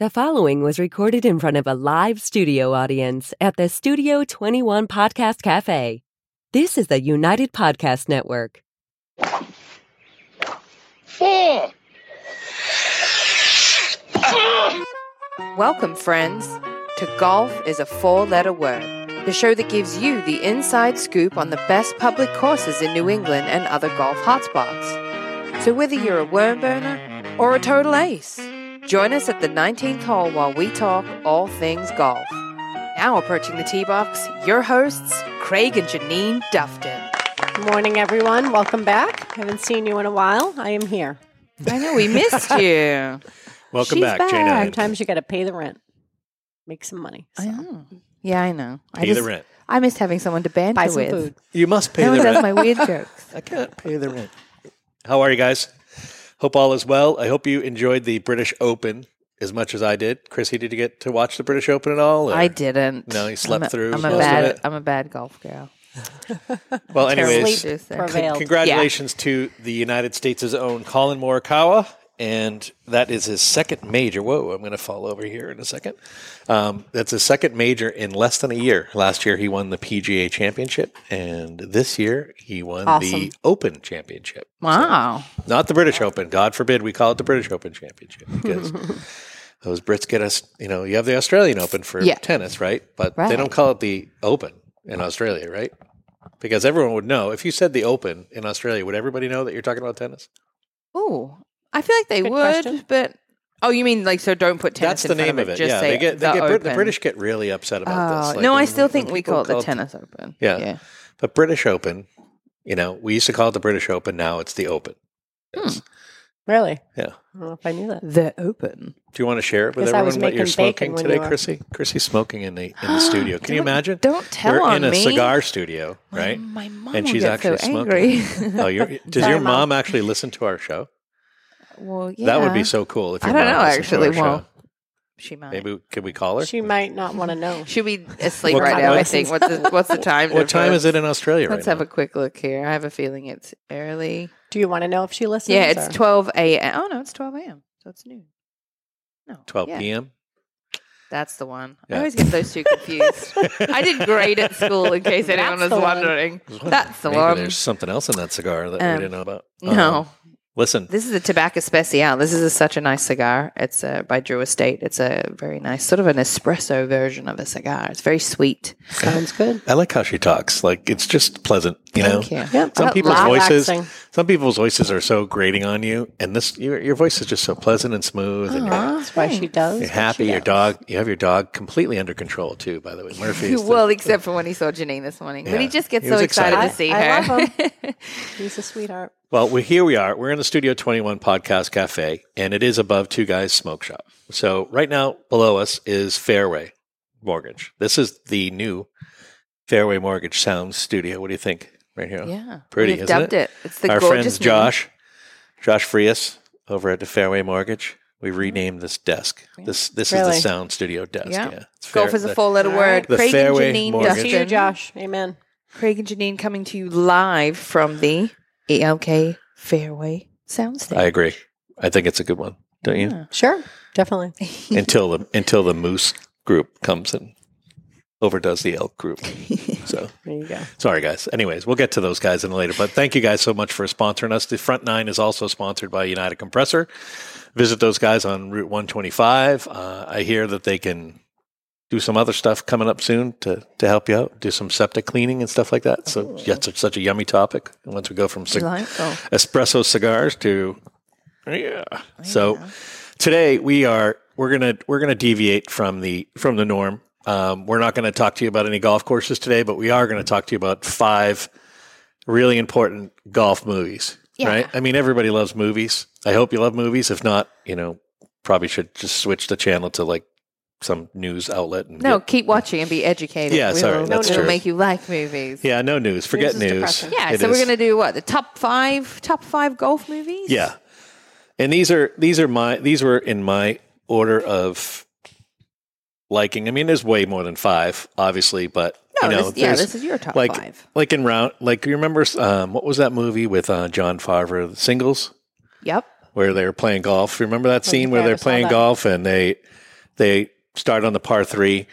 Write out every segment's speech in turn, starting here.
The following was recorded in front of a live studio audience at the Studio 21 Podcast Cafe. This is the United Podcast Network. Four. Welcome, friends, to Golf is a Four Letter Word, the show that gives you the inside scoop on the best public courses in New England and other golf hotspots. So, whether you're a worm burner or a total ace, join us at the 19th hole while we talk all things golf. Now, approaching the tee box, your hosts, Craig and Janine Dufton. Good morning, everyone. Welcome back. Haven't seen you in a while. I am here. I know we missed you. Welcome She's back, back. Jane. Allen. Sometimes you got to pay the rent, make some money. So. I know. Yeah, I know. I Pay the rent. I missed having someone to banter Buy some with. food. You must pay No one the does rent. my weird jokes. I can't pay the rent. How are you guys? Hope all is well. I hope you enjoyed the British Open as much as I did. Chrissy, did you get to watch the British Open at all? or- I didn't. No, you slept I'm a, through I'm a most of bad. it? I'm a bad golf girl. Well, anyways, Sleep Just there. prevailed. congratulations to the United States' own Collin Morikawa. And that is his second major. Whoa, I'm going to fall over here in a second. Um, that's his second major in less than a year. Last year, he won the PGA Championship. And this year, he won the Open Championship. Wow. Not the British Open. God forbid we call it the British Open Championship because those Brits get us, you know, you have the Australian Open for Yeah. tennis, right? But Right. they don't call it the Open in Australia, right? Because everyone would know. If you said the Open in Australia, would everybody know that you're talking about tennis? Ooh, I feel like they Good would, question. but oh, you mean like so? Don't put tennis. That's the in front name of it. Just yeah, say they get, they the get Brit- the British get really upset about Oh, this. Like, no, I still think we call it the call tennis Open. Yeah. yeah. But British Open, you know, we used to call it the British Open. Now it's the Open. Hmm. Really? Yeah. I don't know if I knew that. The Open. Do you want to share it with Guess I was everyone what you're smoking today, you were- Chrissy? Chrissy's smoking in the in the studio. Can you imagine? Don't tell her. We're on in a me. cigar studio, right? My mom and will she's get actually so smoking. angry. oh, you're, does Sorry, your mom Mom. actually listen to our show? Well, yeah. That would be so cool if I your don't mom know. listened to Actually, our show. well, she might. Maybe could we call her? She might not want to know. She'll be asleep What right now. I lessons? think. What's the, what's the time? what time is it in Australia? Let's right have now? a quick look here. I have a feeling it's early. Do you want to know if she listens? Yeah, it's or- 12 a.m. Oh, no, it's 12 a.m. So it's noon. No. 12 yeah, p.m. That's the one. I always get those two confused. I did great at school, in case anyone was That's the one. wondering. That's the Maybe one. there's something else in that cigar that Um, we didn't know about. No. Listen, This is a Tobacco Special. This is a, such a nice cigar. It's uh, by Drew Estate. It's a very nice, sort of an espresso version of a cigar. It's very sweet. Sounds good. I like how she talks. Like it's just pleasant, you know. Thank you. Yep. Some people's voices, Relaxing. some people's voices are so grating on you, and this your, your voice is just so pleasant and smooth, and you're, That's why she does. you're happy. Your does. dog, you have your dog completely under control too. By the way, Murphy. is the- well, except for when he saw Janine this morning. But he just gets He so excited, excited. to see I- I her. love He's a sweetheart. Well, we here we are. We're in the Studio 21 Podcast Cafe, and it is above Two Guys Smoke Shop. So right now, below us is Fairway Mortgage. This is the new Fairway Mortgage Sound Studio. What do you think? Right here, yeah. Pretty, We've isn't dubbed it? it? It's the Our gorgeous friends new- Josh, Josh Frias over at the Fairway Mortgage. We mm-hmm. renamed this desk. This this is Really? the Sound Studio desk. Yeah. Yeah, It's Golf fair- is a the- four letter word. The Craig Fairway and Janine Mortgage. See you, Dustin. Josh. Amen. Craig and Janine coming to you live from the ELK Fairway Soundstage. I agree. I think it's a good one, don't you? Yeah. Sure. Definitely. until the until the Moose group comes and overdoes the Elk group. So There you go. sorry, guys. Anyways, we'll get to those guys in a later. But thank you guys so much for sponsoring us. The front nine is also sponsored by United Compressor. Visit those guys on Route 125. Uh, I hear that they can do some other stuff coming up soon to to help you out. Do some septic cleaning and stuff like that. So yeah, it's such a yummy topic. And once we go from cig- espresso cigars to yeah. So today we are we're gonna we're gonna deviate from the from the norm. Um, we're not going to talk to you about any golf courses today, but we are going to talk to you about five really important golf movies. Yeah. Right? I mean, everybody loves movies. I hope you love movies. If not, you know, probably should just switch the channel to like some news outlet. And No, get- keep watching and be educated. Yeah, We sorry, will- that's it'll true. make you like movies. yeah, no news. Forget is news. Yeah, It so we're gonna do what the top five, top five golf movies. Yeah. And these are these are my these were in my order of liking. I mean, there's way more than five, obviously, but No, you know, this, yeah, this is your top like five. like in round like you remember um, what was that movie with uh, Jon Favreau, the singles, Yep. where they were playing golf. Remember that scene where they're playing golf and they They start on the par three,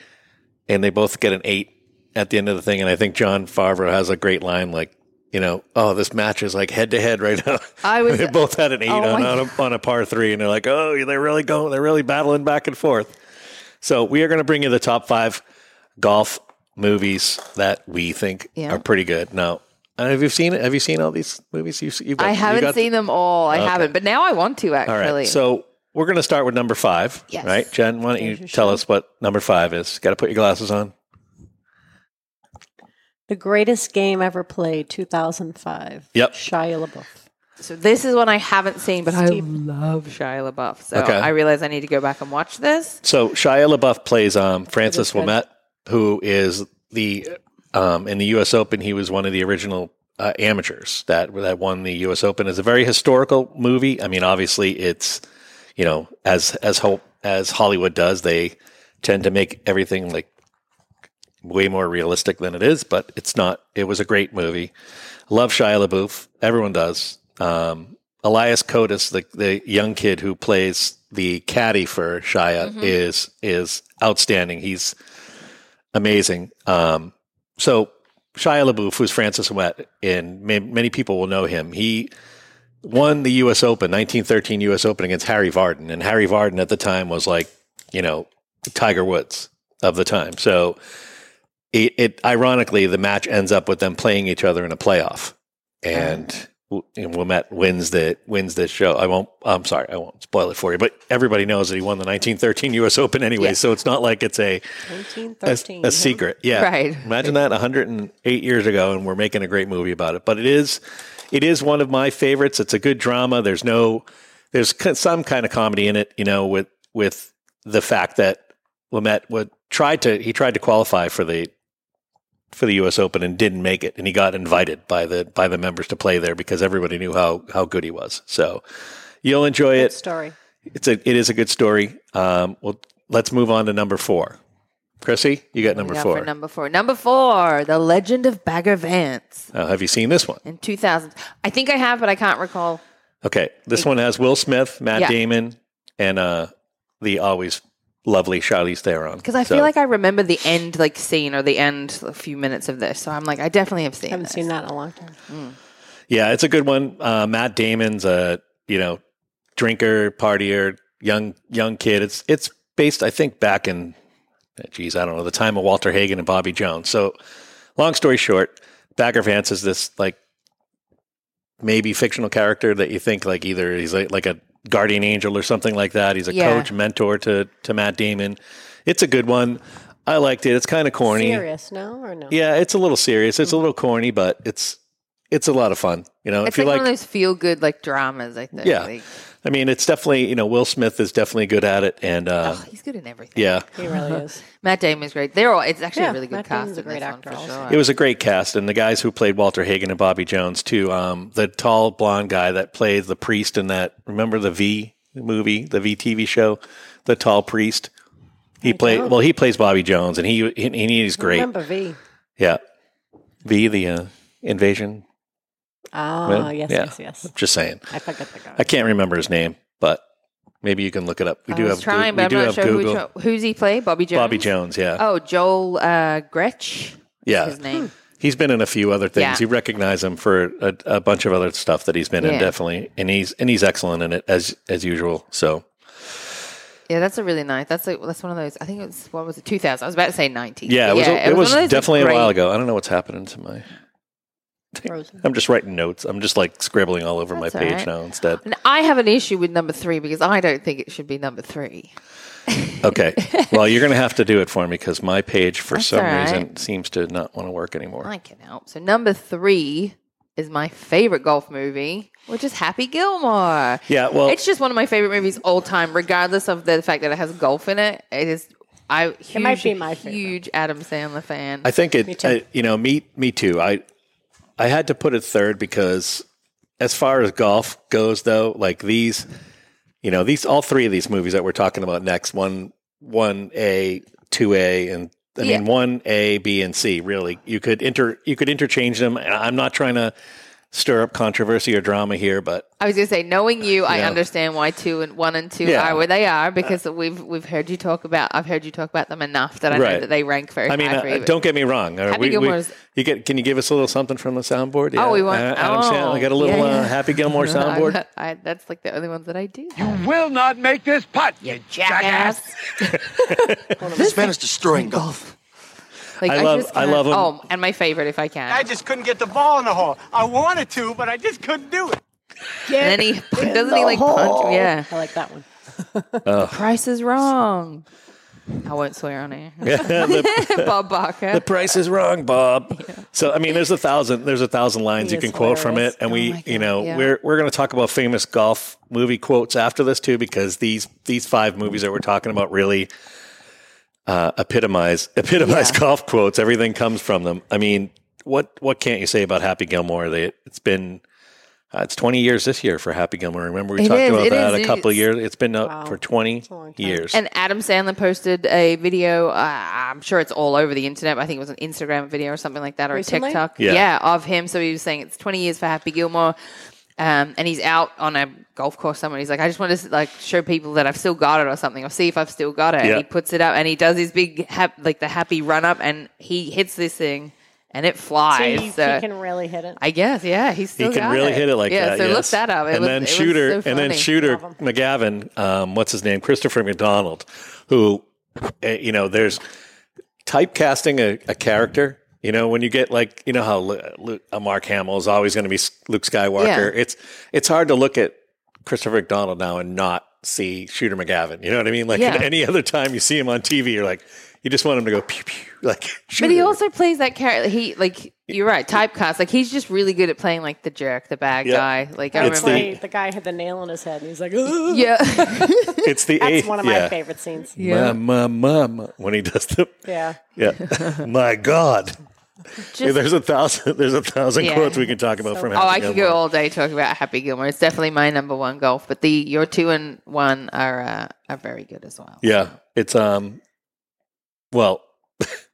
and they both get an eight at the end of the thing. And I think Jon Favreau has a great line like, you know, oh, this match is like head to head right now. I was- they both had an oh eight Oh on, on, a, on a par three, and they're like, oh, they're really going, they're really battling back and forth. So we are going to bring you the top five golf movies that we think Yeah. are pretty good. Now, have you seen? Have you seen all these movies? You've, you've got, I haven't seen them all. I Okay. haven't, but now I want to actually. right. So we're going to start with number five. Yes. Right, Jen. Why don't you There's your tell show. us what number five is? Got to put your glasses on. The greatest game ever played, 2005. Yep. Shia LaBeouf. So this is one I haven't seen, but Steve- I love Shia LaBeouf. So Okay. I realize I need to go back and watch this. So Shia LaBeouf plays um, Francis is. Ouimet, who is the um, in the U.S. Open. He was one of the original uh, amateurs that that won the U.S. Open. It's a very historical movie. I mean, obviously, it's you know as as ho- as Hollywood does, they tend to make everything like way more realistic than it is. But it's not. It was a great movie. Love Shia LaBeouf. Everyone does. Um, Elias Koteas, the the young kid who plays the caddy for Shia, is is outstanding. He's amazing. Um, so Shia LaBeouf, who's Francis Wet, and ma- many people will know him. He won the U.S. Open, 1913 U.S. Open against Harry Vardon, and Harry Vardon at the time was like, you know, Tiger Woods of the time. So it, it ironically, the match ends up with them playing each other in a playoff, and. Oh. And Ouimet wins the wins this show. I won't. I'm sorry, I won't spoil it for you. But everybody knows that he won the 1913 U.S. Open anyway, Yeah. so it's not like it's a a, 1913. a secret. Yeah. Right. Imagine that 108 years ago and we're making a great movie about it. But it is it is one of my favorites. It's a good drama. There's no there's some kind of comedy in it, you know, with with the fact that Lamette would tried to he tried to qualify for the for the US Open and didn't make it and he got invited by the by the members to play there because everybody knew how how good he was. So you'll enjoy Good it. story. It's a it is a good story. Um well let's move on to number 4. Chrissy, you got number We got 4. For number four. Number four, The Legend of Bagger Vance Uh, have you seen this one? in 2000. I think I have, but I can't recall. Okay, this one has Will Smith, Matt Yeah. Damon, and uh, the always lovely Charlize Theron. Because I So, feel like I remember the end like scene or the end a few minutes of this. So I'm like, I definitely have seen I haven't this. seen that in a long time. yeah, it's a good one. Uh, Matt Damon's a you know drinker, partier, young young kid. It's it's based, I think, back in geez, I don't know the time of Walter Hagen and Bobby Jones. So, long story short, Bagger Vance is this like maybe fictional character that you think like either he's like, like a guardian angel or something like that. He's a Yeah. coach, mentor to to Matt Damon. It's a good one. I liked it. It's kind of corny. Serious, no or no? Yeah, it's a little serious. It's a mm. little corny, but it's it's a lot of fun. You know, It's if you like, like, one of those feel good like dramas. I think. Yeah. Like, I mean, it's definitely you know Will Smith is definitely good at it, and uh, oh, he's good in everything. yeah, He really is. Matt Damon is great. They're all. It's actually Yeah, a really good Matt cast. A in this great one actor for sure. it was a great cast, and the guys who played Walter Hagen and Bobby Jones too. Um, the tall blonde guy that played the priest in that remember the V movie, the V TV show, the tall priest. He played don't. well. He plays Bobby Jones, and he he, he's great. Remember V. Yeah, V the uh, invasion. Ah, Well, yes, yeah. yes, yes. Just saying. I forget the guy. I can't remember his name, but maybe you can look it up. We I do was have trying, we but I'm do not have sure Google. who, who's he play. Bobby Jones. Bobby Jones, yeah, Oh, Joel uh, Gretsch. yeah. His name. He's been in a few other things. Yeah. You recognize him for a, a bunch of other stuff that he's been in, definitely, and he's and he's excellent in it as as usual. So Yeah, that's a really nice. That's a, that's one of those. I think it was what was it? 2000. I was about to say 90. yeah, it was a- it, one was, of those definitely a while ago. I don't know what's happening to my. Frozen. I'm just writing notes. I'm just like scribbling all over That's my page right. now instead. And I have an issue with number three because I don't think it should be number three. Okay, well you're going to have to do it for me because my page for That's some all right. reason seems to not want to work anymore. I can help. So number three is my favorite golf movie, which is Happy Gilmore. Yeah, well, it's just one of my favorite movies all time, regardless of the fact that it has golf in it. It is. I huge, might be my favorite. huge Adam Sandler fan. I think it. Me too. I- you know, me me too. I I had to put it third because as far as golf goes, though, like these, you know, these all three of these movies that we're talking about next one one A, two A, and I mean one A, B, and C. Really, you could inter you could interchange them. I'm not trying to stir up controversy or drama here, but I was gonna say, knowing you, I Yeah. understand why two and one and two Yeah. are where they are because we've we've heard you talk about. I've heard you talk about them enough that I know that they rank very I mean, high. for uh, you. don't get me wrong. Uh, Happy Gilmore's- you get, can you give us a little something from the soundboard? Oh, we want- Uh, Adam oh, Sandler got a little yeah, yeah. Uh, Happy Gilmore soundboard. I, I, that's like the only ones that I do. You will not make this putt, you Jackass. This man is destroying golf. Like, I love- just I can't- love 'em. Oh, and my favorite, if I can. I just couldn't get the ball in the hole. I wanted to, but I just couldn't do it. and then he doesn't he like punch? Yeah. I like that one. The price is wrong. I won't swear on air. the, Bob Barker. the price is wrong, Bob. Yeah. So I mean, there's a thousand, there's a thousand lines He you can is quote from it, and we, Oh my you know, yeah. we're we're going to talk about famous golf movie quotes after this too, because these these five movies that we're talking about really uh, epitomize epitomize Yeah. golf quotes. Everything comes from them. I mean, what what can't you say about Happy Gilmore? They, it's been uh, it's 20 years this year for Happy Gilmore. Remember we It talked is, about it that is. a couple of years. It's been out Wow. for 20 a long time. years. And Adam Sandler posted a video. Uh, I'm sure it's all over the internet. but I think it was an Instagram video or something like that, or Recently? a TikTok. Yeah. of him. So he was saying it's 20 years for Happy Gilmore, um, and he's out on a golf course somewhere. He's like, I just want to like show people that I've still got it or something, or see if I've still got it. Yeah. And he puts it up, and he does his big hap- like the happy run up, and he hits this thing, and it So flies. he, So he can really hit it. I guess, yeah, he's he still can got really hit it like yeah, that. So yes. look that up. It and was- then it was shooter, so and then shooter McGavin. Um, what's his name? Christopher McDonald. Who, uh, you know, there's typecasting a, a character. You know, when you get like, you know how Lu- Lu- uh, Mark Hamill is always going to be Luke Skywalker. Yeah. It's it's hard to look at Christopher McDonald now and not see Shooter McGavin. You know what I mean? Like Yeah. any other time you see him on TV, you're like, you just want him to go pew pew. Like, But he also plays that character. He like you're right, typecast. Like he's just really good at playing like the jerk, the bad Yeah. guy. Like I It's remember. Wait, the guy had the nail in his head, and he's like, "Ugh." yeah, it's the That's eighth- one of my yeah. favorite scenes. yeah. Mom, mom, mom, when he does the Yeah. Yeah. My God. Just- there's a thousand there's a thousand Yeah. quotes we can talk about from Oh, Happy I could go all day talking about Happy Gilmore. It's definitely my number one golf. But the your two and one are uh, are very good as well. Yeah. It's um well,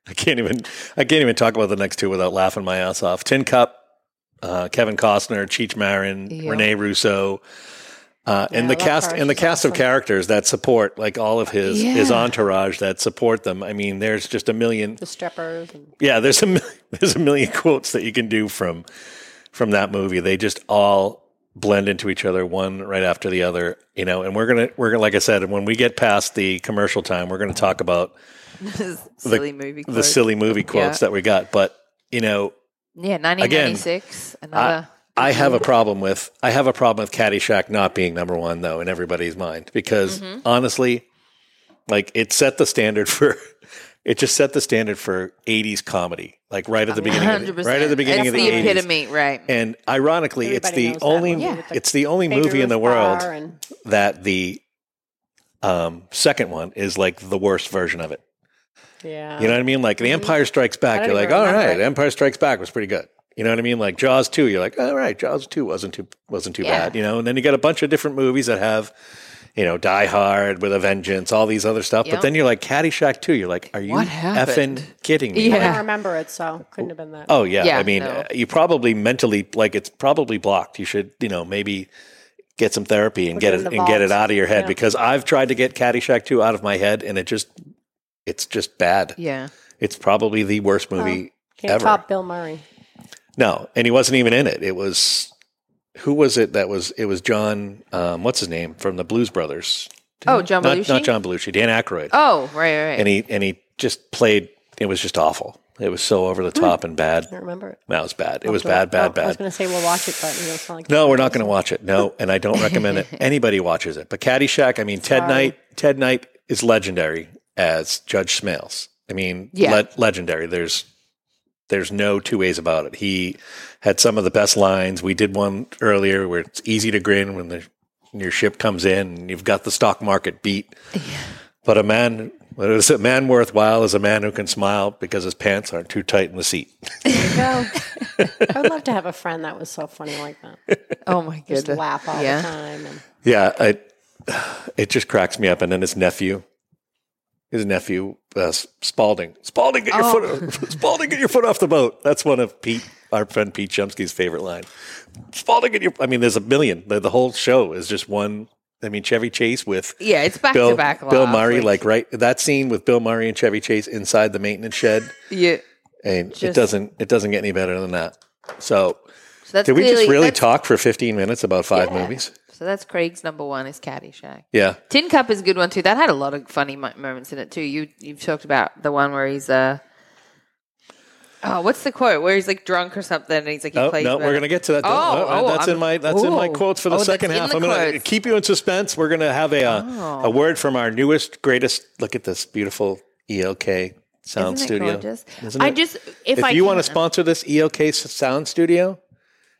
I can't even I can't even talk about the next two without laughing my ass off. Tin Cup, uh, Kevin Costner, Cheech Marin, Yeah. Rene Russo. Uh, and Yeah, the I love cast and the cast of characters that support like all of his his entourage that support them. I mean, there's just a million The strippers. And yeah, there's a there's a million quotes that you can do from from that movie. They just all blend into each other, one right after the other. You know, and we're gonna we're gonna like I said, when we get past the commercial time, we're gonna talk about silly movie. the silly movie quotes Yeah. that we got. But you know, Yeah, 1996. Another. I have a problem with I have a problem with Caddyshack not being number one though in everybody's mind because Mm-hmm. honestly, like it set the standard for it just set the standard for '80s comedy, like right at the beginning, of the, 100%. right at the beginning It's of the, the '80s. epitome, right? And ironically, it's the only Yeah. it's the only Baby movie in the world and- that the um, second one is like the worst version of it. Yeah. You know what I mean? Like The Empire Strikes Back, you're like, all right, all remember right, it. Empire Strikes Back was pretty good. You know what I mean? Like Jaws two, you're like, all right, Jaws two wasn't too wasn't too Yeah. bad. You know, and then you got a bunch of different movies that have, you know, Die Hard with a Vengeance, all these other stuff. Yep. But then you're like Caddyshack two, you're like, are you effing kidding me? I Yeah. don't remember it, so couldn't have been that. Oh yeah, Yeah, I mean, no. uh, you probably mentally like it's probably blocked. You should, you know, maybe get some therapy and Put get it it and get it out of your head Yeah. because I've tried to get Caddyshack 2 out of my head and it just it's just bad. yeah. It's probably the worst movie Can't ever. top Bill Murray. No, and he wasn't even in it. It was who was it that was it was John um, what's his name from the Blues Brothers? Oh, John not, Belushi. not John Belushi, Dan Aykroyd. Oh, right, right. right. And he and he just played it was just awful. It was so over the top and bad. I don't remember it. That was bad. It was bad, bad, bad, oh, I was going to say we'll watch it, but you know, it's not like No, we're not going to watch it. No, and I don't recommend it. Anybody watches it. But Caddyshack, I mean, Ted Sorry. Knight. Ted Knight is legendary as Judge Smales. I mean, Yeah. le- legendary. There's there's no two ways about it. He had some of the best lines. We did one earlier where it's easy to grin when the your ship comes in and you've got the stock market beat. But a man, what is a man worthwhile is a man who can smile because his pants aren't too tight in the seat. go. I would love to have a friend that was so funny like that. oh my Just goodness. laugh all yeah. the time. And Yeah, I, it just cracks me up. And then his nephew, his nephew uh, Spalding. Spalding, get your foot. Spalding, get your foot off the boat. That's one of Pete, our friend Pete Chumsky's favorite line. Spalding, get your. I mean, there's a million. The, the whole show is just one. I mean, Chevy Chase with Yeah, it's back Bill, to back. Bill laugh, Murray, like right that scene with Bill Murray and Chevy Chase inside the maintenance shed, yeah. and it doesn't it doesn't get any better than that. So, So that's did we just really talk for 15 minutes about five movies? So that's Craig's number one is Caddyshack. Yeah, Tin Cup is a good one too. That had a lot of funny moments in it too. You you've talked about the one where he's uh oh what's the quote where he's like drunk or something and he's like he Oh, plays. no, we're gonna get to that. Oh, oh, that's in I'm- my that's in my quotes for the Oh, second half. the I'm gonna keep you in suspense. We're gonna have a uh, Oh. a word from our newest, greatest. Look at this beautiful ELK sound Isn't it studio. gorgeous? Isn't I it? just if, if I you want to sponsor this ELK sound studio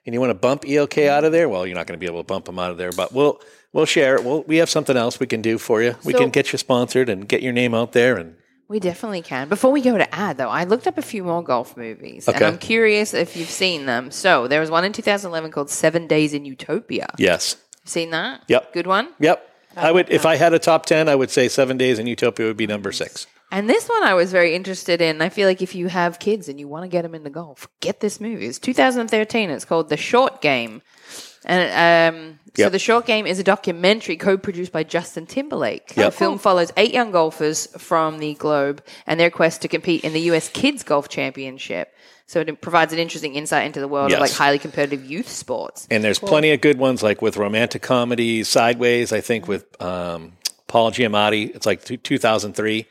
and you want to bump ELK out of there, well, you're not going to be able to bump them out of there, but we'll we'll share it. We'll, we have something else we can do for you. we So- can get you sponsored and get your name out there. And We definitely can. Before we go to ad, though, I looked up a few more golf movies, and I'm curious if you've seen them. So there was one in 2011 called Seven Days in Utopia. yes, Seen that? Yep. Good one. yep. I would if I had a top ten, I would say Seven Days in Utopia would be number six. And this one I was very interested in. I feel like if you have kids and you want to get them into golf, get this movie. It's 2013. It's called The Short Game. And um, so The Short Game is a documentary co-produced by Justin Timberlake. Yep. The film follows eight young golfers from the globe and their quest to compete in the U.S. Kids Golf Championship. So it provides an interesting insight into the world of like highly competitive youth sports. And there's plenty of good ones like with romantic comedy, Sideways, I think with um, Paul Giamatti. It's like two- 2003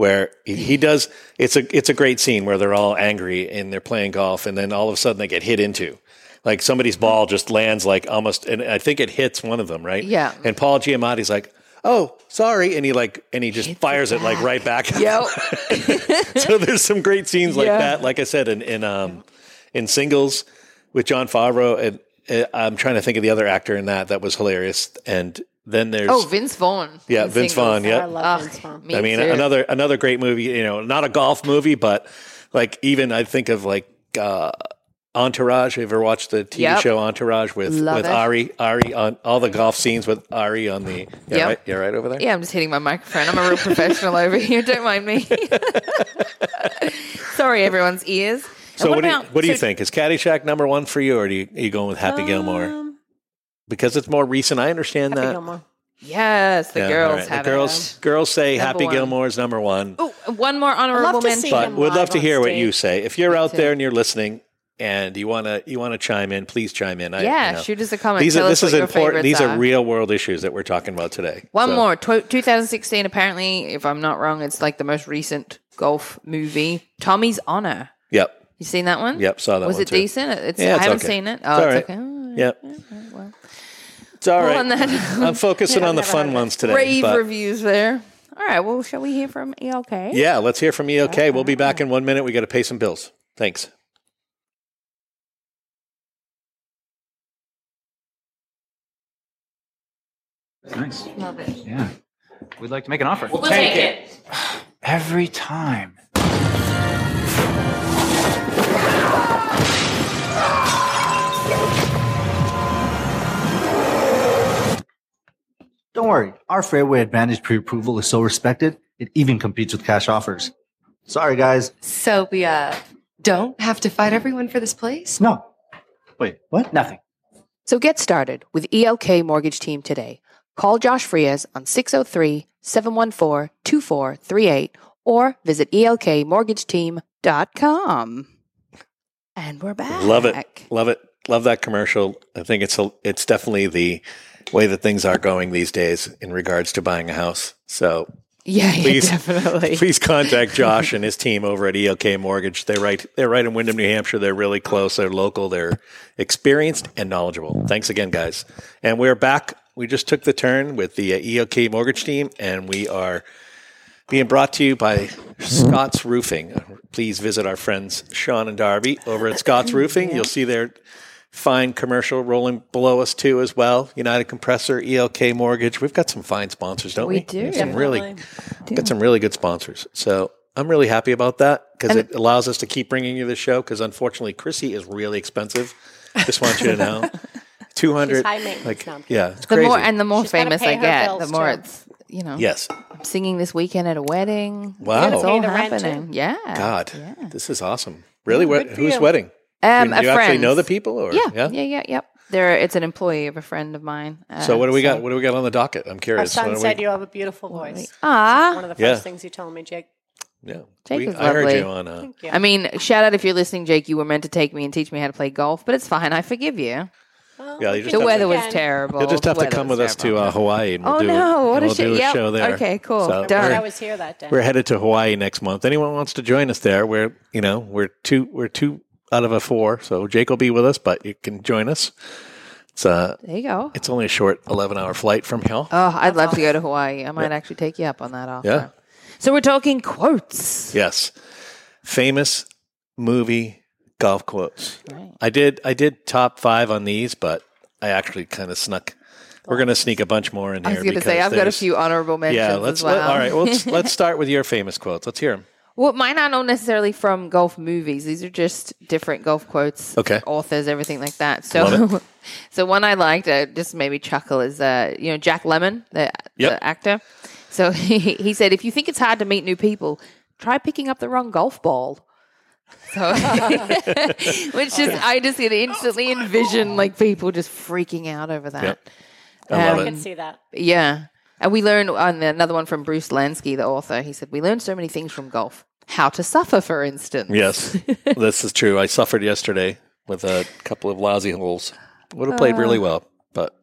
where he, he does it's a it's a great scene where they're all angry and they're playing golf and then all of a sudden they get hit into. Like somebody's ball just lands like almost and I think it hits one of them, right? Yeah. And Paul Giamatti's like, "Oh, sorry." And he like and he just fires it like right back. yep so there's some great scenes like Yeah. that. Like I said, in in um in singles with Jon Favreau, and uh, I'm trying to think of the other actor in that that was hilarious. And then there's oh Vince Vaughn. yeah, in Vince Singles. Vaughn. Yeah, I love Ugh, Vince Vaughn. me I mean too. another another great movie. You know, not a golf movie, but like even I think of like. uh Entourage. Have you ever watched the TV Yep. show Entourage with Love with it. Ari? Ari on all the golf scenes with Ari on the. Yeah, Yep. right. Yeah, right over there. Yeah, I'm just hitting my microphone. I'm a real professional over here. Don't mind me. Sorry, everyone's ears. So what, do you, what do you so- think? Is Caddyshack number one for you, or do you, are you going with Happy Gilmore? Because it's more recent. I understand Happy that. Gilmore. Yes, the Yeah, girls all right. have the girls. Girls say Number Happy one. Gilmore is number one. it. Oh, one more honorable love to mention. see but him we'd love to hear what you say. If you're Me out too. there and you're listening and you want to you want to chime in, please chime in. I, yeah, you know. shoot us a comment. These are this is important. These are are real world issues that we're talking about today. One So, more. Tw 2016, apparently, if I'm not wrong, it's like the most recent golf movie. Tommy's Honor. Yep. You seen that one? Yep, saw that one. Was it too. decent? It's, Yeah, I it's haven't okay. seen it. Oh, it's Oh, all it's right. okay. Yep. well. It's all Well, right. that- I'm focusing on the fun ones today. Rave but- reviews there. All right. Well, shall we hear from E ELK? yeah, let's hear from ELK. We'll be back in one minute. We got to pay some bills. Thanks. Nice. Love it. Yeah. We'd like to make an offer. We'll take it. Every time. Worry, our Fairway Advantage pre approval is so respected, it even competes with cash offers. Sorry, guys. So we uh don't have to fight everyone for this place? No. Wait, what? Nothing. So get started with ELK Mortgage Team today. Call Josh Frias on 603 714 2438 or visit elkmortgageteam.com. And we're back. Love it. Love it. Love that commercial. I think it's a, it's definitely the way that things are going these days in regards to buying a house. So Yeah, yeah, Please- definitely. please contact Josh and his team over at ELK Mortgage. They're right they're right in Windham, New Hampshire. They're really close. They're local. They're experienced and knowledgeable. Thanks again, guys. And we're back. We just took the turn with the uh, ELK Mortgage team, and we are being brought to you by Scott's Roofing. Please visit our friends Sean and Darby over at Scott's Roofing. You'll see their fine commercial rolling below us too as well. United Compressor, ELK Mortgage. We've got some fine sponsors, don't we? We do. have Some really Definitely. got some really good sponsors. So I'm really happy about that because it allows us to keep bringing you the show. Because unfortunately, Chrissy is really expensive. Just want you to know, two hundred. She's high maintenance Like, now. yeah, it's the crazy. more and the more She's famous I her get, the more too. it's you know, Yes. I'm singing this weekend at a wedding. Wow. it's all Pay the rent, too? happening. Yeah. God, Yeah. this is awesome. Really? What, good whose you. wedding? Um, Do a you actually know the people? Or Yeah, yeah, yeah, yep. There, it's an employee of a friend of mine. So what do we Uh, got? What do we got on the docket? I'm Our curious. son said we- you have a beautiful voice. Ah, One of the Yeah. first things you told me, Jake. yeah, Jake we, is I heard lovely. you on. Uh, Thank you. I mean, shout out if you're listening, Jake. You were meant to take me and teach me how to play golf, but it's fine. I forgive you. Well, Yeah, you just The have do it weather was again. terrible. You'll just have to come was with us to uh, Hawaii, and we'll Oh, do, no, what and a we'll shit. do a Yep. show there. Okay, cool. So I wish Done. I we're, was here that day. we're headed to Hawaii next month. Anyone wants to join us there? We're you know we're two we're two out of a four, so Jake will be with us, but you can join us. It's uh There you go. it's only a short eleven hour flight from here. Oh, I'd love to go to Hawaii. I might actually take you up on that offer. Yeah. So we're talking quotes. Yes, famous movie golf quotes. Right. I did I did top five on these, but I actually kind of snuck. We're going to sneak a bunch more in here. I was going to say I've got a few honorable mentions Yeah, let's as well. let, all right. Well, let's let's start with your famous quotes. Let's hear them. Well, mine are not all necessarily from golf movies. These are just different golf quotes, Okay. authors, everything like that. So, so one I liked, uh, just made me chuckle, is uh, you know Jack Lemmon, the, Yep. the actor. So he, he said, if you think it's hard to meet new people, try picking up the wrong golf ball. So, which is, I just instantly envision like people just freaking out over that. Yep. I love Um, I can see that. Yeah. And we learned on another one from Bruce Lansky, the author. He said, We learned so many things from golf. How to suffer, for instance. Yes, this is true. I suffered yesterday with a couple of lousy holes. Would have played really Uh. well, but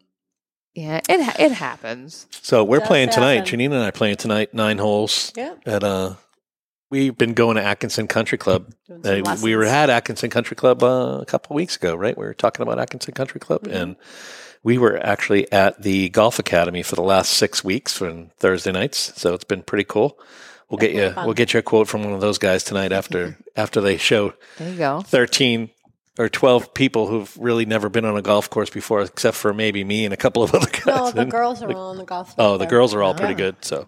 Yeah, it ha- it happens. so we're Does playing tonight. happen. Janine and I playing tonight. Nine holes. Yeah. At uh, we've been going to Atkinson Country Club. Doing some Uh, we were lessons. at Atkinson Country Club uh, a couple of weeks ago, right? We were talking about Atkinson Country Club, Mm-hmm. and we were actually at the Golf Academy for the last six weeks on Thursday nights. So it's been pretty cool. We'll get you. fun. We'll get you a quote from one of those guys tonight after after they show There you go. 13 or 12 people who've really never been on a golf course before, except for maybe me and a couple of other guys. No, the And- girls are all on the golf. oh, the there. girls are all pretty good. So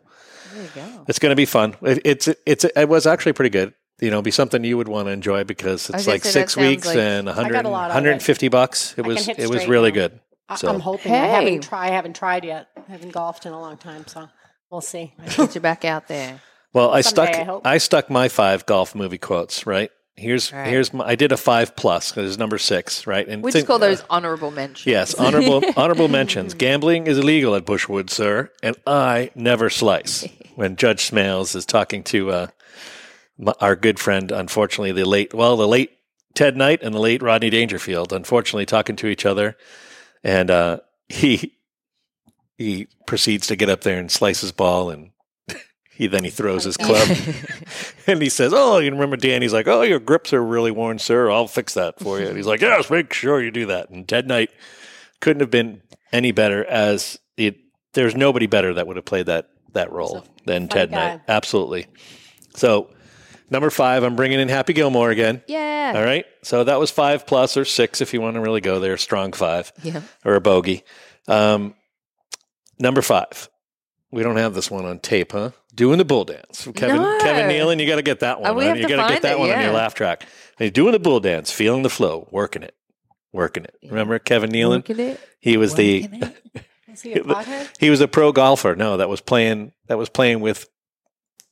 There you go. it's going to be fun. It, it's, it's, it was actually pretty good. You know, be something you would want to enjoy because it's like six weeks like- and 100, got a lot out of it. 150 bucks. It I was, it was really now. good. I, So- I'm hoping. I haven't try. I haven't tried yet. I haven't golfed in a long time, so we'll see. I get you back out there. Well, I Someday, stuck I. I, stuck my five golf movie quotes, right? Here's Right. here's my, I did a 5 plus cuz number 6, right? And We think- just call those honorable mentions. Yes, honorable honorable mentions. Gambling is illegal at Bushwood, sir, and I never slice. When Judge Smales is talking to uh, my, our good friend, unfortunately, the late well, the late Ted Knight and the late Rodney Dangerfield, unfortunately, talking to each other, and uh, he he proceeds to get up there and slice his ball, and he then he throws his club, and he says, "Oh, you remember Dan?" He's like, "Oh, your grips are really worn, sir. I'll fix that for you." And he's like, "Yes, make sure you do that." And Ted Knight couldn't have been any better as it. There's nobody better that would have played that that role than Ted guy. Knight. Absolutely. So, number five, I'm bringing in Happy Gilmore again. Yeah. All right. So that was five plus or six if you want to really go there. Strong five Yeah. or a bogey. Um, number five. We don't have this one on tape, huh? Doing the bull dance. Kevin No. Kevin Nealon, you got to get that one. Oh, we man. you got to get that it, one on your laugh track. Hey, doing the bull dance, feeling the flow, working it, working it. Remember Kevin Nealon? At it. He was the Working it. Is he a pothead? he was a pro golfer. No, that was playing that was playing with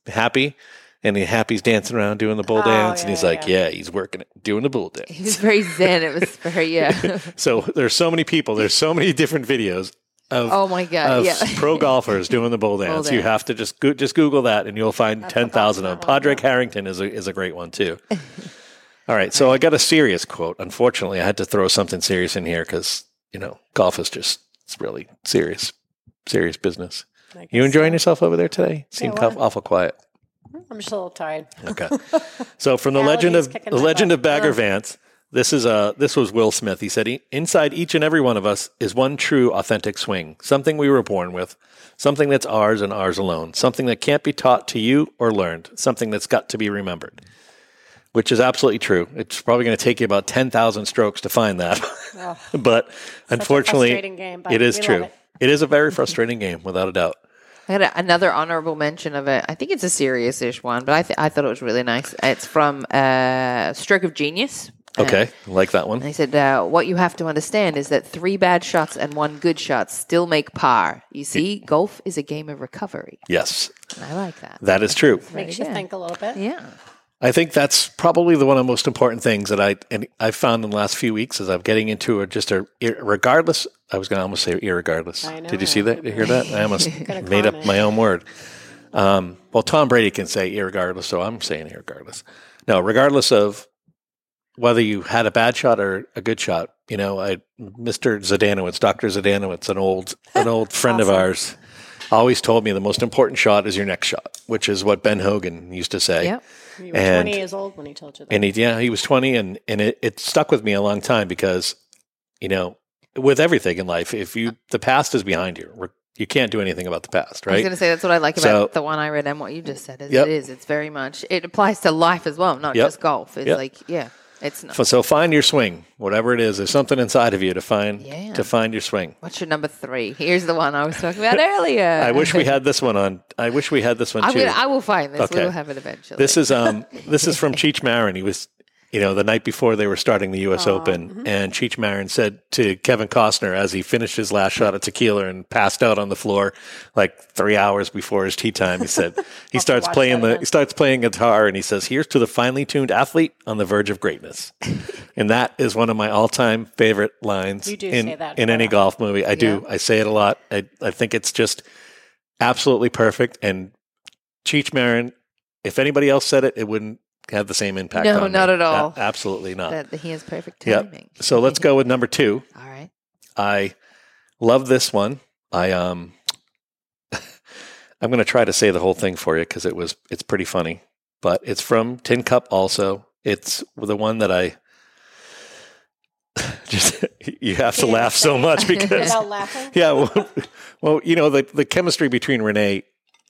Happy, and he, Happy's dancing around doing the bull Oh, dance, yeah, and he's yeah, like, yeah. "Yeah, he's working it, doing the bull dance." He was very zen. It was very yeah. So there's so many people. There's so many different videos of Oh my god. of Yeah. pro golfers doing the bull dance. You dance. have to just go, just Google that, and you'll find That's ten thousand of them. about one, Padraig Harrington is a is a great one too. All right, so I got a serious quote. Unfortunately, I had to throw something serious in here because you know golf is just it's really serious, serious business. You enjoying so. yourself over there today? Seem Yeah, awful, well. awful quiet. I'm just a little tired. Okay. So from the legend of the legend butt. of Bagger Vance, this is uh this was Will Smith. He said, "E- "Inside each and every one of us is one true, authentic swing, something we were born with, something that's ours and ours alone, something that can't be taught to you or learned, something that's got to be remembered." Which is absolutely true. It's probably going to take you about ten thousand strokes to find that, but unfortunately, game, but it is true. it. it is a very frustrating game, without a doubt. I got a, another honorable mention of it. I think it's a serious-ish one, but I th- I thought it was really nice. It's from uh, Stroke of Genius. Okay, I like that And one. he said, uh, "What you have to understand is that three bad shots and one good shot still make par. You see, golf is a game of recovery. Yes, And I like that. that is true. Makes you Yeah. think a little bit. Yeah. I think that's probably the one of the most important things that I and I found in the last few weeks as I'm getting into a, just a regardless. I was going to almost say irregardless. I Did you see that? Did you hear that? I almost Gonna made up comment. my own word. Um, well, Tom Brady can say irregardless, so I'm saying irregardless. No, regardless of whether you had a bad shot or a good shot. You know, I Mr. Zadanowitz, Doctor Zadanowitz, an old an old friend of ours, always told me the most important shot is your next shot, which is what Ben Hogan used to say. Yep. You were And- 20 years old when he told you that. And he, yeah, he was 20 and, and it, it stuck with me a long time because, you know, with everything in life, if you, the past is behind you, We're- you can't do anything about the past, right? I was going to say that's what I like So- about the one I read and what you just said. Is Yep. It is. It's very much. It applies to life as well, not Yep. just golf. It's Yep. like yeah, it's not. So, find your swing, whatever it is. There's something inside of you to find, Yeah. to find your swing. What's your number three? Here's the one I was talking about earlier. I wish we had this one on. I wish we had this one I'm too. gonna, I will find this. Okay. We will have it eventually. This is um this is from Cheech Marin. He was you know the night before they were starting the U.S. Open, mm-hmm. and Cheech Marin said to Kevin Costner as he finished his last shot of tequila and passed out on the floor like three hours before his tea time. He said he starts playing the again. he starts playing guitar and he says, "Here's to the finely tuned athlete on the verge of greatness," and that is one of my all time favorite lines You do in say that in any golf movie. I do. Yeah. I say it a lot. I I think it's just absolutely perfect and Cheech Marin, if anybody else said it, it wouldn't have the same impact. No, on not me. at all. A- absolutely not. that he has perfect Yep. timing. So let's go with number two. All right. I love this one. I um, I'm going to try to say the whole thing for you because it was it's pretty funny, but it's from Tin Cup. Also, it's the one that I just you have to laugh so much because Without laughing? yeah, well, well, you know the the chemistry between Rene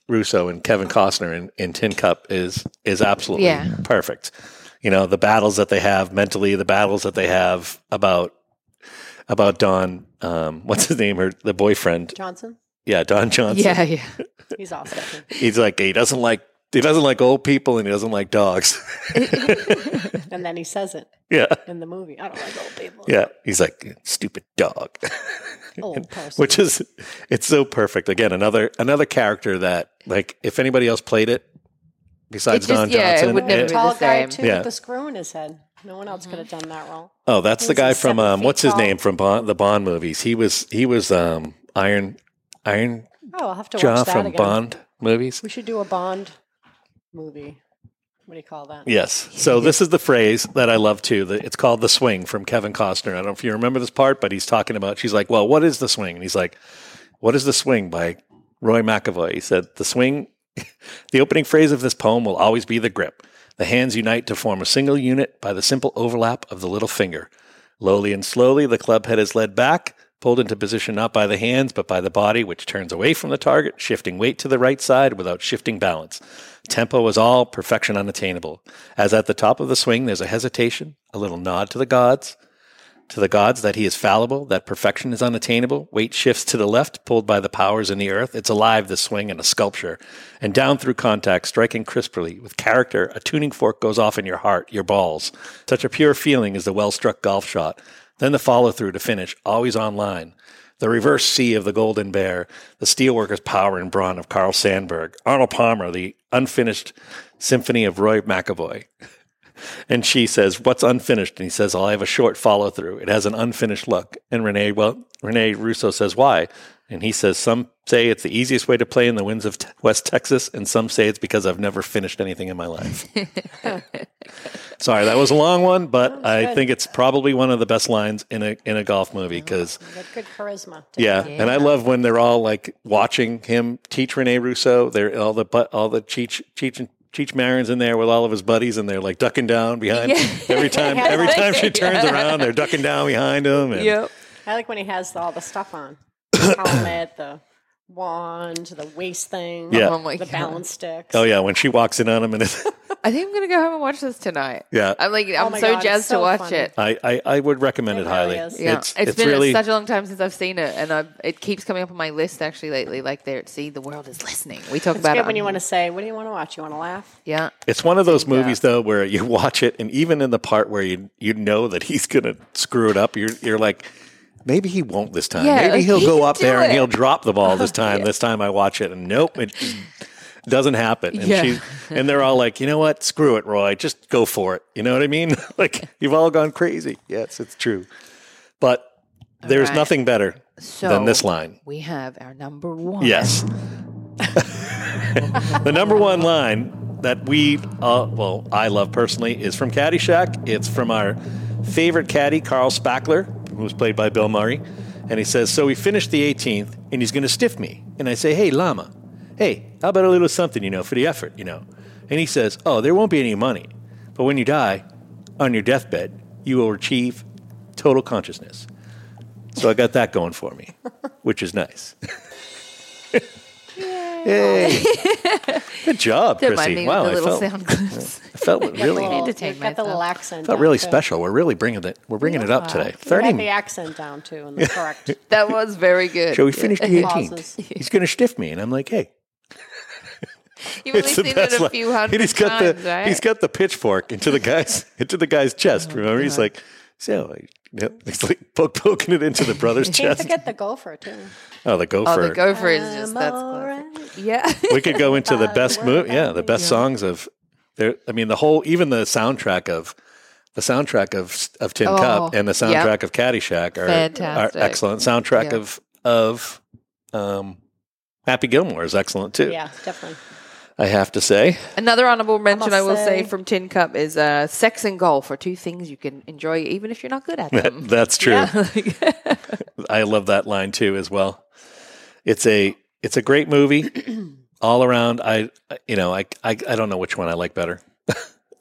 Russo and Kevin Costner in, in Tin Cup is is absolutely Yeah. perfect. You know the battles that they have mentally, the battles that they have about about Don. Um, what's his name? Her the boyfriend. Johnson? Yeah, Don Johnson. Yeah, yeah. He's awesome. He's like he doesn't like he doesn't like old people and he doesn't like dogs. and then he says it yeah, in the movie. I don't like old people. yeah. He's like stupid dog. Old person. which is it's so perfect. Again, another another character that like if anybody else played it besides It just- Don yeah, it Johnson, would never it- be tall the guy too Yeah. with the screw in his head. No one else could have done that role. oh, that's the guy from um, what's his tall. name from Bond, the Bond movies. He was he was um, Iron Iron Oh, I'll have to Jaw watch that from again. Bond movies. We should do a Bond movie. What do you call that? Yes. So this is the phrase that I love too. It's called the swing from Kevin Costner. I don't know if you remember this part, but he's talking about. She's like, "Well, what is the swing?" And he's like, "What is the swing?" By Roy McAvoy. He said, "The swing." the opening phrase of this poem will always be the grip. The hands unite to form a single unit by the simple overlap of the little finger. Lowly and slowly, the club head is led back, pulled into position not by the hands, but by the body, which turns away from the target, shifting weight to the right side without shifting balance. Tempo is all, perfection unattainable. As at the top of the swing, there's a hesitation, a little nod to the gods, to the gods that he is fallible, that perfection is unattainable. Weight shifts to the left, pulled by the powers in the earth. It's alive, the swing, and a sculpture. And down through contact, striking crisply, with character, a tuning fork goes off in your heart, your balls. Such a pure feeling is the well struck golf shot. Then the follow through to finish, always on line. The reverse C of the Golden Bear, the steelworker's power and brawn of Carl Sandburg, Arnold Palmer, the unfinished symphony of Roy McAvoy. And she says, "What's unfinished?" And he says, "I'll have a short follow through. It has an unfinished look." And Rene, well, Rene Russo says, "Why?" And he says, "Some say it's the easiest way to play in the winds of te- West Texas, and some say it's because I've never finished anything in my life." Sorry, that was a long one, but I good. think it's probably one of the best lines in a in a golf movie because You good charisma. to yeah, and I love when they're all like watching him teach Rene Russo. They're all the but all the Cheech Cheech and Cheech Marin's in there with all of his buddies, and they're like ducking down behind every time. Every time she turns around, they're ducking down behind him. And, Yep. I like when he has all the stuff on. The helmet, the wand, the waist thing, Yeah. Oh my the God. balance sticks. Oh yeah, when she walks in on him, and I think I'm gonna go home and watch this tonight. Yeah. I'm like, I'm oh my so God, jazzed so to watch funny. it. I, I, I would recommend it, It highly. really is. Yeah, It's, it's it's been really such a long time since I've seen it, and i it keeps coming up on my list actually lately. Like, there, see, the world is listening. We talk It's about good it when you on- want to say, "What do you want to watch? You want to laugh?" Yeah, It's one of those Think, movies though where you watch it, and even in the part where you you know that he's gonna screw it up, you're you're like, maybe he won't this time. Yeah, maybe he'll he go up there and he'll drop the ball this time. This time I watch it, and nope, it doesn't happen. And Yeah. she and they're all like, you know what? Screw it, Roy. Just go for it. You know what I mean? like you've all gone crazy. Yes, it's true. But there's right. nothing better so than this line. We have our number one. Yes. the number one line that we, uh, well, I love personally is from Caddyshack. It's from our favorite caddy, Carl Spackler, was played by Bill Murray. And he says, So we finished the 18th, and he's going to stiff me. And I say, Hey, Lama, hey, how about a little something, you know, for the effort, you know? And he says, Oh, there won't be any money. But when you die, on your deathbed, you will achieve total consciousness. So I got that going for me, which is nice. Yay! Good job, Don't Chrissy. Wow, with I little felt, sound clips. I felt really little, entertain you got the little accent. felt down, really too. special. We're really bringing it. We're bringing it up today. You had Thirty. the accent down too, and the correct that was very good. So we finished the pauses. 18th. He's going to stiff me, and I'm like, hey. You've only seen it a few hundred he's got times, the right? he's got the pitchfork into the guy's into the guy's chest. Oh, Remember, he's like, so I- yep. he's like poke, poking it into the brother's Can't chest. forget the gopher too. Oh, the gopher. oh, the gopher is just I'm that's all classic. right. Yeah. we could go into the best word, movie. Yeah, the best songs of there. I mean, the whole even the soundtrack of the soundtrack of of Tin Oh, Cup and the yeah. soundtrack of Caddyshack are, are excellent. Soundtrack Yeah. of of um, Happy Gilmore is excellent too. Yeah, definitely. I have to say. Another honorable mention must I will say say- from Tin Cup is uh, sex and golf are two things you can enjoy even if you're not good at them. That's true. Yeah. I love that line too as well. It's a it's a great movie all around. I you know I I, I don't know which one I like better. I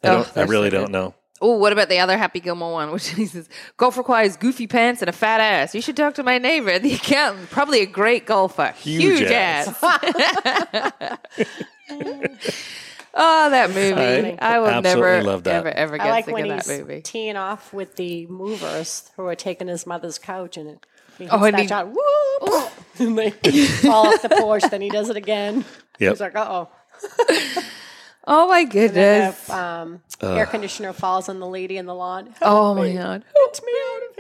Oh, don't. I really so don't know. Oh, what about the other Happy Gilmore one, which he says, golf requires goofy pants and a fat ass. You should talk to my neighbor, the accountant. Probably a great golfer. Huge Huge, ass. ass. oh, that movie. I I, will absolutely never, love that. ever, ever I get like sick when of he's that movie. teeing off with the movers who are taking his mother's couch and it. He hits Oh, and that he- shot, whoop, and they fall off the porch. Then he does it again. Yep. He's like, uh oh. Oh, my And goodness. the um, air conditioner falls on the lady in the lawn. oh, my God. Get me out of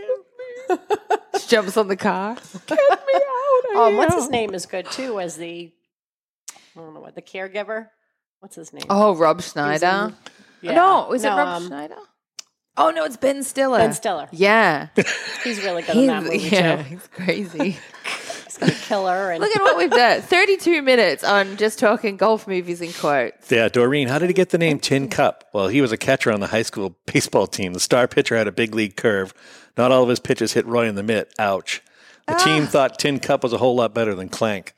here. Just jumps on the car. Get me out! of Oh, Um, what's his name is good too as the I don't know what the caregiver. What's his name? Oh, Rob Schneider. Yeah. No, is it Rob um, Schneider? Oh, no, it's Ben Stiller. Ben Stiller. Yeah. He's really good in that movie yeah, too. he's crazy. He's gonna kill her and Look at what we've done. 32 minutes on just talking golf movies and quotes. Yeah, Doreen, how did he get the name Tin Cup? Well, he was a catcher on the high school baseball team. The star pitcher had a big league curve. Not all of his pitches hit Roy in the mitt. Ouch. The team thought Tin Cup was a whole lot better than Clank.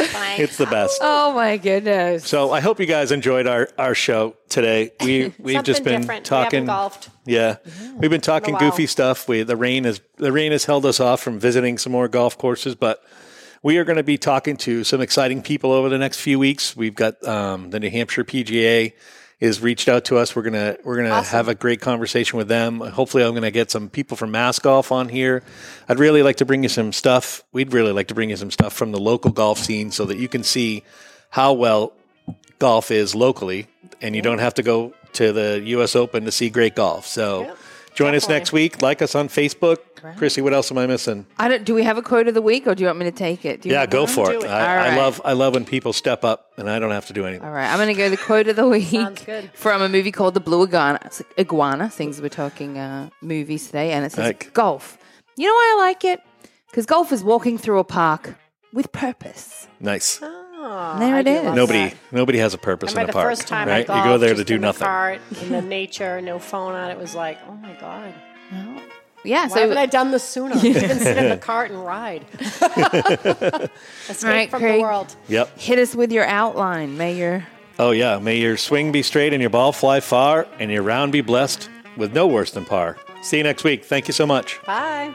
It's the best. Oh, my goodness. So I hope you guys enjoyed our, our show today. We we've just been different. talking. We haven't golfed. Yeah, we've been talking goofy stuff. We the rain has the rain has held us off from visiting some more golf courses, but we are going to be talking to some exciting people over the next few weeks. We've got um, the New Hampshire PGA is reached out to us. We're gonna we're gonna have a great conversation with them. Hopefully, I'm gonna get some people from Mass Golf on here. I'd really like to bring you some stuff. We'd really like to bring you some stuff from the local golf scene so that you can see how well golf is locally, and you don't have to go to the U.S. Open to see great golf. So. Join us next week. Like us on Facebook. Chrissy, what else am I missing? I don't, do we have a quote of the week or do you want me to take it? Do you Yeah, go one? for it. it. I, All I love I love when people step up and I don't have to do anything. All right, I'm going to go the quote of the week good. from a movie called The Blue Iguana. It's like Iguana. Things we're talking uh, movies today, and it says Like- golf. You know why I like it? Because golf is walking through a park with purpose. Nice. Oh, There I it do is. love Nobody that. nobody has a purpose in remember a the park. first time right? I golfed, you go there to do in the nothing. cart, in the nature, no phone on. It was like, oh my god, Yeah, why so haven't I done this sooner? Even sit in the cart and ride. Escape Right, from Craig. the world. Yep. hit us with your outline, Mayor. Oh yeah. May your swing be straight and your ball fly far and your round be blessed with no worse than par. See you next week. Thank you so much. Bye.